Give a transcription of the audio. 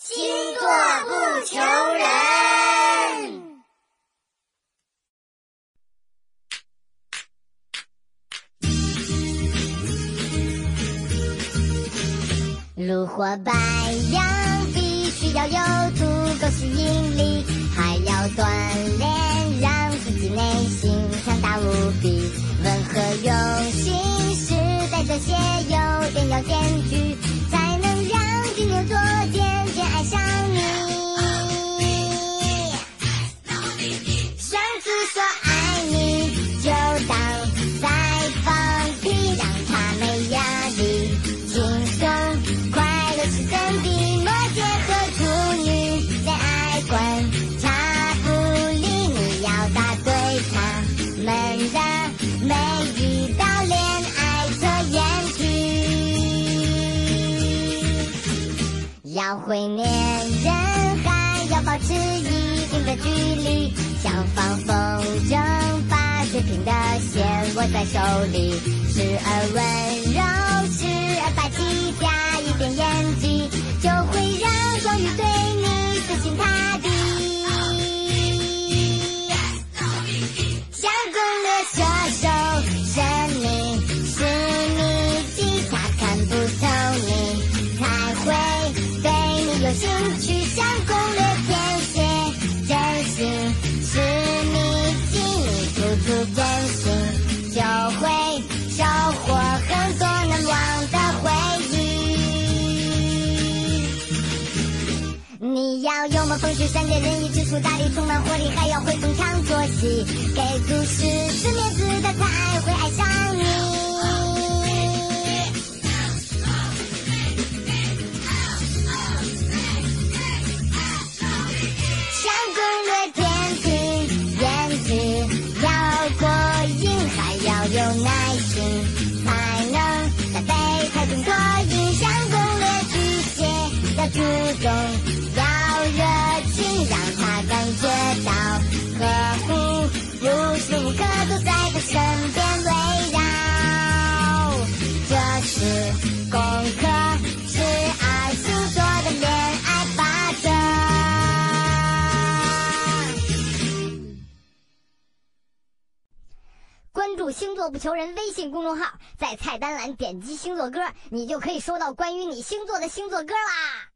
星座不求人。炉火白羊必须要有足够吸引力，还要锻炼，让自己内心强大无比。温和用心是在这些优点要兼具，要会粘人，还要保持一定的距离，像放风筝，把最平的线握在手里，时而温柔，时而霸气，嗲有兴趣。像攻略天蝎，真心是你，记你付出真心，就会收获很多难忘的回忆。你要幽默风趣、善解人意、知书达理、充满活力，还要会逢场作戏，给足十次面子，是功课，是二星座的恋爱法则。关注“星座不求人”微信公众号，在菜单栏点击星座歌，你就可以收到关于你星座的星座歌啦。